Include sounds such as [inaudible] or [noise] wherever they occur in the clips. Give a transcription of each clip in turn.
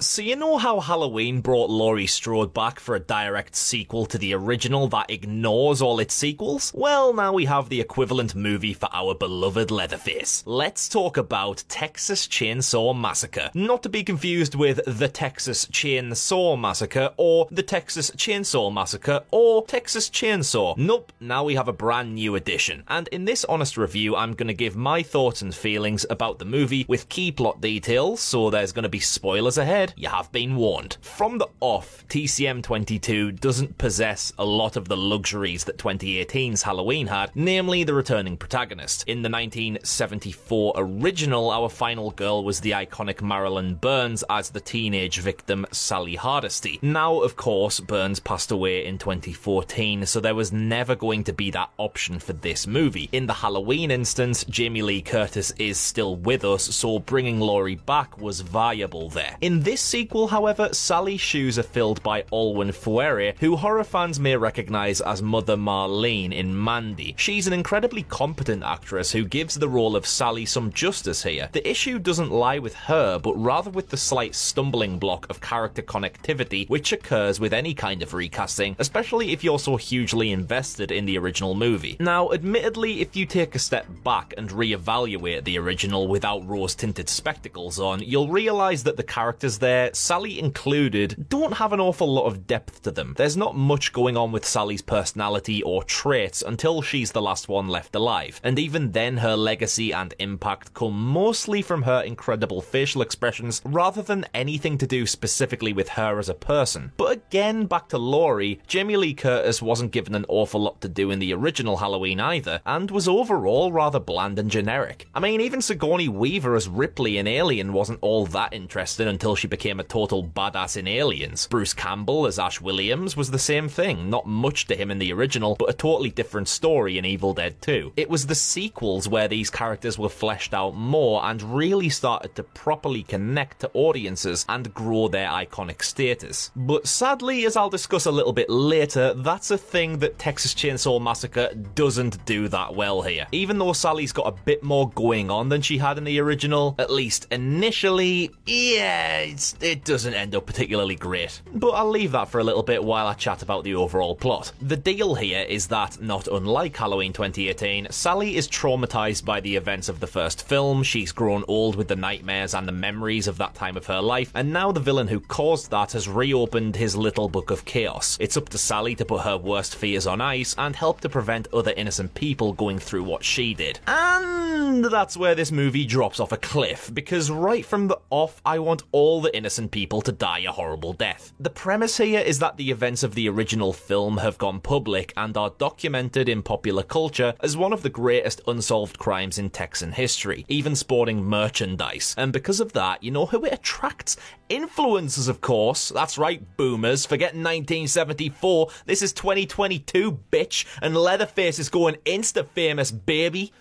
So you know how Halloween brought Laurie Strode back for a direct sequel to the original that ignores all its sequels? Well, now we have the equivalent movie for our beloved Leatherface. Let's talk about Texas Chainsaw Massacre. Not to be confused with The Texas Chainsaw Massacre or The Texas Chainsaw Massacre or Texas Chainsaw. Nope, now we have a brand new edition. And in this honest review, I'm going to give my thoughts and feelings about the movie with key plot details, so there's going to be spoilers ahead you have been warned. From the off, TCM 22 doesn't possess a lot of the luxuries that 2018's Halloween had, namely the returning protagonist. In the 1974 original, our final girl was the iconic Marilyn Burns as the teenage victim Sally Hardesty. Now, of course, Burns passed away in 2014, so there was never going to be that option for this movie. In the Halloween instance, Jamie Lee Curtis is still with us, so bringing Laurie back was viable there. In this sequel, however, Sally's shoes are filled by Olwen Fouéré, who horror fans may recognise as Mother Marlene in Mandy. She's an incredibly competent actress who gives the role of Sally some justice here. The issue doesn't lie with her, but rather with the slight stumbling block of character connectivity which occurs with any kind of recasting, especially if you're so hugely invested in the original movie. Now, admittedly, if you take a step back and re-evaluate the original without rose-tinted spectacles on, you'll realise that the characters there Sally included, don't have an awful lot of depth to them. There's not much going on with Sally's personality or traits until she's the last one left alive, and even then her legacy and impact come mostly from her incredible facial expressions rather than anything to do specifically with her as a person. But again, back to Laurie, Jamie Lee Curtis wasn't given an awful lot to do in the original Halloween either, and was overall rather bland and generic. I mean, even Sigourney Weaver as Ripley in Alien wasn't all that interesting until she became a total badass in Aliens. Bruce Campbell as Ash Williams was the same thing, not much to him in the original, but a totally different story in Evil Dead 2. It was the sequels where these characters were fleshed out more and really started to properly connect to audiences and grow their iconic status. But sadly, as I'll discuss a little bit later, that's a thing that Texas Chainsaw Massacre doesn't do that well here. Even though Sally's got a bit more going on than she had in the original, at least initially, yeah, it's it doesn't end up particularly great. But I'll leave that for a little bit while I chat about the overall plot. The deal here is that, not unlike Halloween 2018, Sally is traumatized by the events of the first film, she's grown old with the nightmares and the memories of that time of her life, and now the villain who caused that has reopened his little book of chaos. It's up to Sally to put her worst fears on ice and help to prevent other innocent people going through what she did. And that's where this movie drops off a cliff, because right from the off, I want all the innocent people to die a horrible death. The premise here is that the events of the original film have gone public and are documented in popular culture as one of the greatest unsolved crimes in Texan history, even sporting merchandise. And because of that, you know who it attracts? Influencers, of course. That's right, boomers. Forget 1974. This is 2022, bitch. And Leatherface is going insta famous, baby.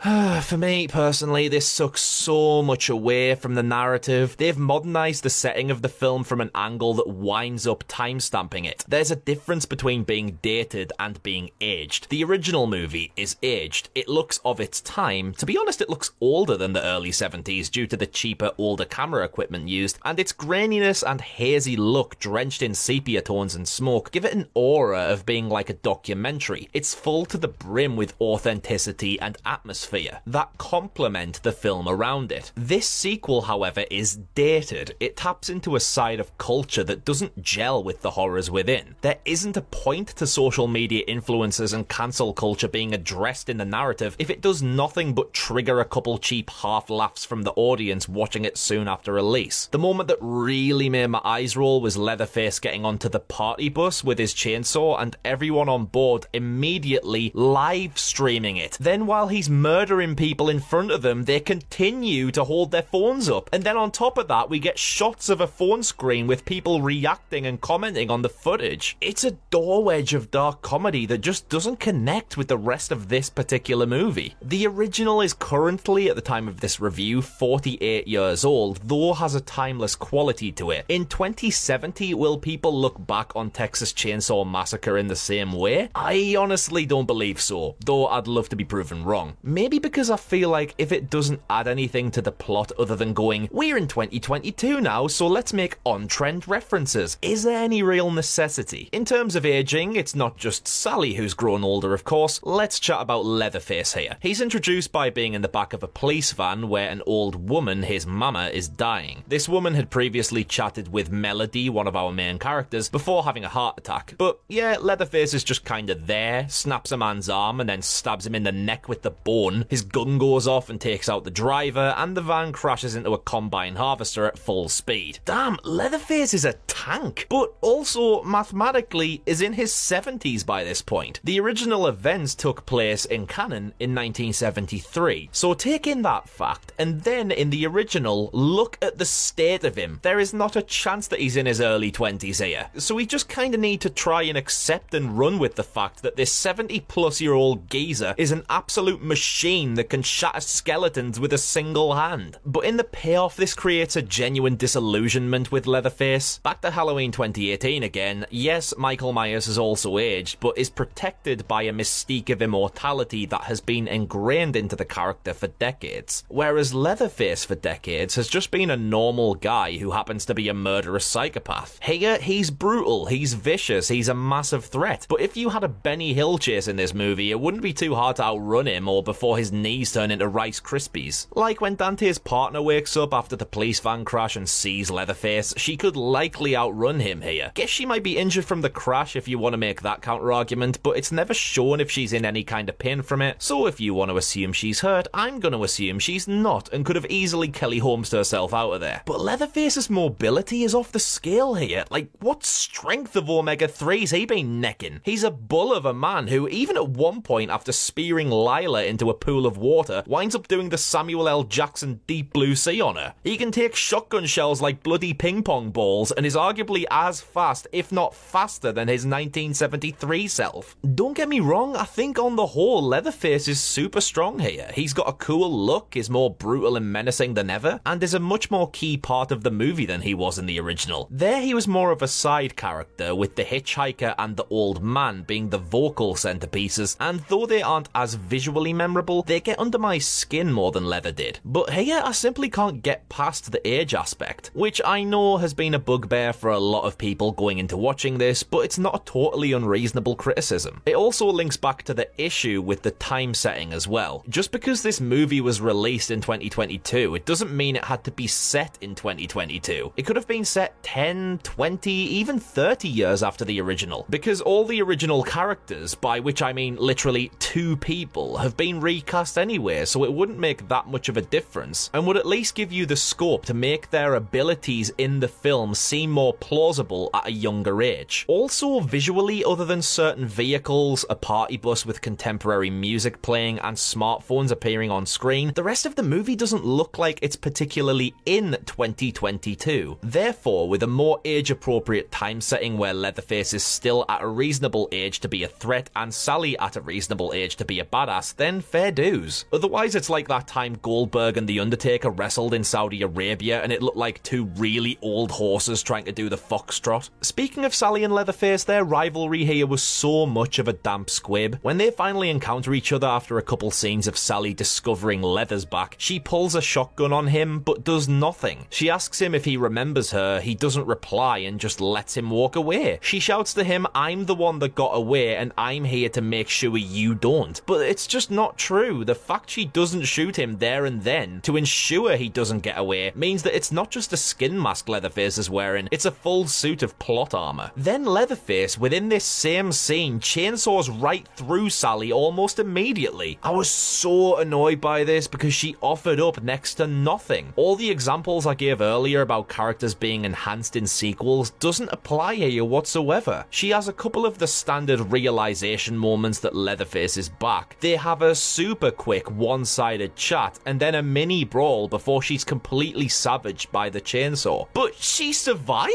[sighs] For me, personally, this sucks so much away from the narrative. They've modernised the setting of the film from an angle that winds up timestamping it. There's a difference between being dated and being aged. The original movie is aged. It looks of its time. To be honest, it looks older than the early 70s due to the cheaper, older camera equipment used, and its graininess and hazy look drenched in sepia tones and smoke give it an aura of being like a documentary. It's full to the brim with authenticity and atmosphere atmosphere that complement the film around it. This sequel, however, is dated. It taps into a side of culture that doesn't gel with the horrors within. There isn't a point to social media influences and cancel culture being addressed in the narrative if it does nothing but trigger a couple cheap half laughs from the audience watching it soon after release. The moment that really made my eyes roll was Leatherface getting onto the party bus with his chainsaw and everyone on board immediately live streaming it. Then while he's murdering murdering people in front of them, they continue to hold their phones up. And then on top of that, we get shots of a phone screen with people reacting and commenting on the footage. It's a door wedge of dark comedy that just doesn't connect with the rest of this particular movie. The original is currently, at the time of this review, 48 years old, though has a timeless quality to it. In 2070, will people look back on Texas Chainsaw Massacre in the same way? I honestly don't believe so, though I'd love to be proven wrong. Maybe Maybe because I feel like if it doesn't add anything to the plot other than going, we're in 2022 now, so let's make on trend references. Is there any real necessity? In terms of aging, it's not just Sally who's grown older, of course. Let's chat about Leatherface here. He's introduced by being in the back of a police van where an old woman, his mama, is dying. This woman had previously chatted with Melody, one of our main characters, before having a heart attack. But yeah, Leatherface is just kinda there, snaps a man's arm and then stabs him in the neck with the bone. His gun goes off and takes out the driver, and the van crashes into a combine harvester at full speed. Damn, Leatherface is a tank, but also mathematically is in his 70s by this point. The original events took place in canon in 1973, so take in that fact, and then in the original, look at the state of him. There is not a chance that he's in his early 20s here. So we just kinda need to try and accept and run with the fact that this 70 plus year old geezer is an absolute machine that can shatter skeletons with a single hand. But in the payoff, this creates a genuine disillusionment with Leatherface. Back Halloween 2018 again, yes, Michael Myers has also aged, but is protected by a mystique of immortality that has been ingrained into the character for decades. Whereas Leatherface for decades has just been a normal guy who happens to be a murderous psychopath. Here, he's brutal, he's vicious, he's a massive threat. But if you had a Benny Hill chase in this movie, it wouldn't be too hard to outrun him or before his knees turn into Rice Krispies. Like when Dante's partner wakes up after the police van crash and sees Leatherface, she could likely outrun him here. Guess she might be injured from the crash if you want to make that counter argument, but it's never shown if she's in any kind of pain from it. So if you want to assume she's hurt, I'm going to assume she's not and could have easily Kelly Holmes herself out of there. But Leatherface's mobility is off the scale here. Like, what strength of Omega 3's he been necking? He's a bull of a man who, even at one point after spearing Lila into a pool of water, winds up doing the Samuel L. Jackson Deep Blue Sea on her. He can take shotgun shells like bloody ping pong balls and is arguably as fast, if not faster, than his 1973 self. Don't get me wrong, I think on the whole, Leatherface is super strong here. He's got a cool look, is more brutal and menacing than ever, and is a much more key part of the movie than he was in the original. There, he was more of a side character, with the hitchhiker and the old man being the vocal centerpieces, and though they aren't as visually memorable, they get under my skin more than Leather did. But here, I simply can't get past the age aspect, which I know has been a bugbear for a lot of people going into watching this, but it's not a totally unreasonable criticism. It also links back to the issue with the time setting as well. Just because this movie was released in 2022, it doesn't mean it had to be set in 2022. It could have been set 10, 20, even 30 years after the original, because all the original characters, by which I mean literally two people, have been recast anyway, so it wouldn't make that much of a difference, and would at least give you the scope to make their abilities in the film seem more plausible at a younger age. Also, visually, other than certain vehicles, a party bus with contemporary music playing, and smartphones appearing on screen, the rest of the movie doesn't look like it's particularly in 2022. Therefore, with a more age appropriate time setting where Leatherface is still at a reasonable age to be a threat and Sally at a reasonable age to be a badass, then fair dues. Otherwise, it's like that time Goldberg and The Undertaker wrestled in Saudi Arabia and it looked like two really old horses trying to do the foxtrot. Speaking of Sally and Leatherface, their rivalry here was so much of a damp squib. When they finally encounter each other after a couple scenes of Sally discovering Leather's back, she pulls a shotgun on him but does nothing. She asks him if he remembers her, he doesn't reply and just lets him walk away. She shouts to him, I'm the one that got away and I'm here to make sure you don't. But it's just not true. The fact she doesn't shoot him there and then to ensure he doesn't get away means that it's not just a skin mask Leatherface is wearing, it's a full suit of plot armor. Then Leatherface, within this same scene, chainsaws right through Sally almost immediately. I was so annoyed by this because she offered up next to nothing. All the examples I gave earlier about characters being enhanced in sequels doesn't apply here whatsoever. She has a couple of the standard realization moments that Leatherface is back. They have a super quick one-sided chat and then a mini brawl before she's completely savaged by the chainsaw. But she survives?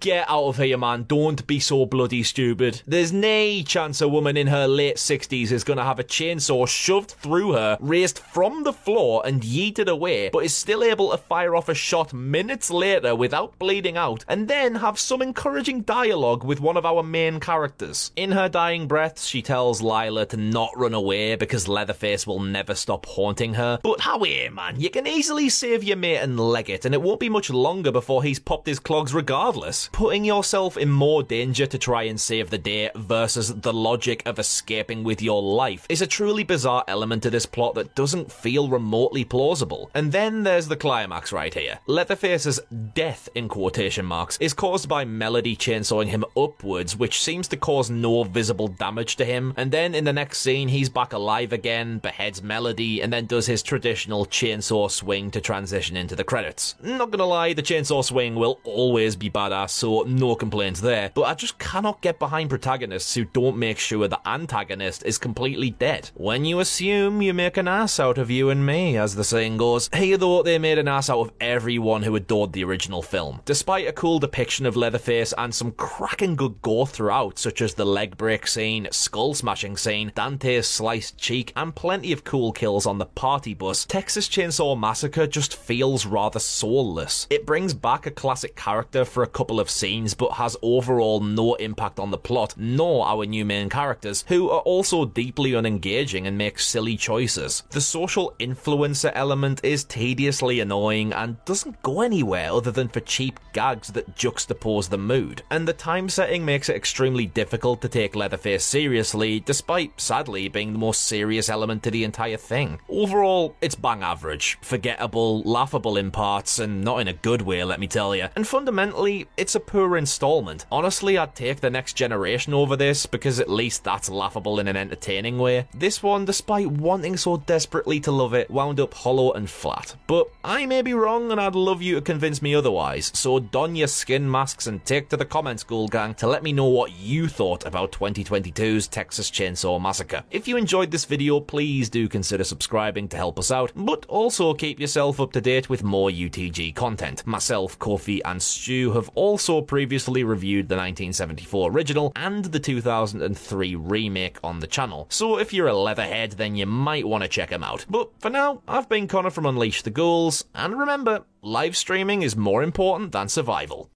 Get out of here, man. Don't be so bloody stupid. There's no chance a woman in her late 60s is gonna have a chainsaw shoved through her, raised from the floor and yeeted away, but is still able to fire off a shot minutes later without bleeding out, and then have some encouraging dialogue with one of our main characters. In her dying breaths, she tells Lila to not run away because Leatherface Leatherface will never stop haunting her. But how here, man? You can easily save your mate and leg it, and it won't be much longer before he's popped his clogs regardless. Regardless, putting yourself in more danger to try and save the day versus the logic of escaping with your life is a truly bizarre element to this plot that doesn't feel remotely plausible. And then there's the climax right here. Leatherface's death, in quotation marks, is caused by Melody chainsawing him upwards, which seems to cause no visible damage to him. And then in the next scene, he's back alive again, beheads Melody, and then does his traditional chainsaw swing to transition into the credits. Not gonna lie, the chainsaw swing will always be badass, so no complaints there, but I just cannot get behind protagonists who don't make sure the antagonist is completely dead. When you assume, you make an ass out of you and me, as the saying goes. Here though, they made an ass out of everyone who adored the original film. Despite a cool depiction of Leatherface and some cracking good gore throughout, such as the leg break scene, skull smashing scene, Dante's sliced cheek, and plenty of cool kills on the party bus, Texas Chainsaw Massacre just feels rather soulless. It brings back a classic character for a couple of scenes, but has overall no impact on the plot, nor our new main characters, who are also deeply unengaging and make silly choices. The social influencer element is tediously annoying and doesn't go anywhere other than for cheap gags that juxtapose the mood. And the time setting makes it extremely difficult to take Leatherface seriously, despite sadly being the most serious element to the entire thing. Overall, it's bang average, forgettable, laughable in parts, and not in a good way, let me tell you. And fundamentally, it's a poor installment. Honestly, I'd take the next generation over this because at least that's laughable in an entertaining way. This one, despite wanting so desperately to love it, wound up hollow and flat. But I may be wrong, and I'd love you to convince me otherwise. So don your skin masks and take to the comments, Ghoul Gang, to let me know what you thought about 2022's Texas Chainsaw Massacre. If you enjoyed this video, please do consider subscribing to help us out, but also keep yourself up to date with more UTG content. Myself, Kofi, and Stu have also previously reviewed the 1974 original and the 2003 remake on the channel, so if you're a leatherhead, then you might want to check them out. But for now, I've been Connor from Unleash the Ghouls, and remember, live streaming is more important than survival.